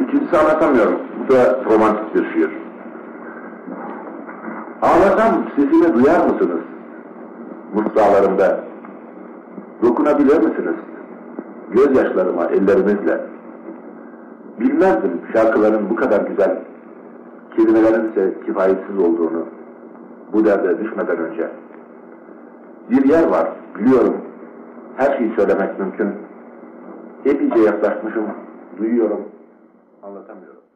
İkincisi anlatamıyorum. Bu da romantik bir şiir. Ağlasam sesimi duyar mısınız? Mısralarımda. Dokunabilir misiniz? Gözyaşlarıma ellerinizle. Bilmezdim şarkıların bu kadar güzel, kelimelerin ise kifayetsiz olduğunu bu derde düşmeden önce. Bir yer var, biliyorum. Her şeyi söylemek mümkün. Epeyce yaklaşmışım, duyuyorum, anlatamıyorum.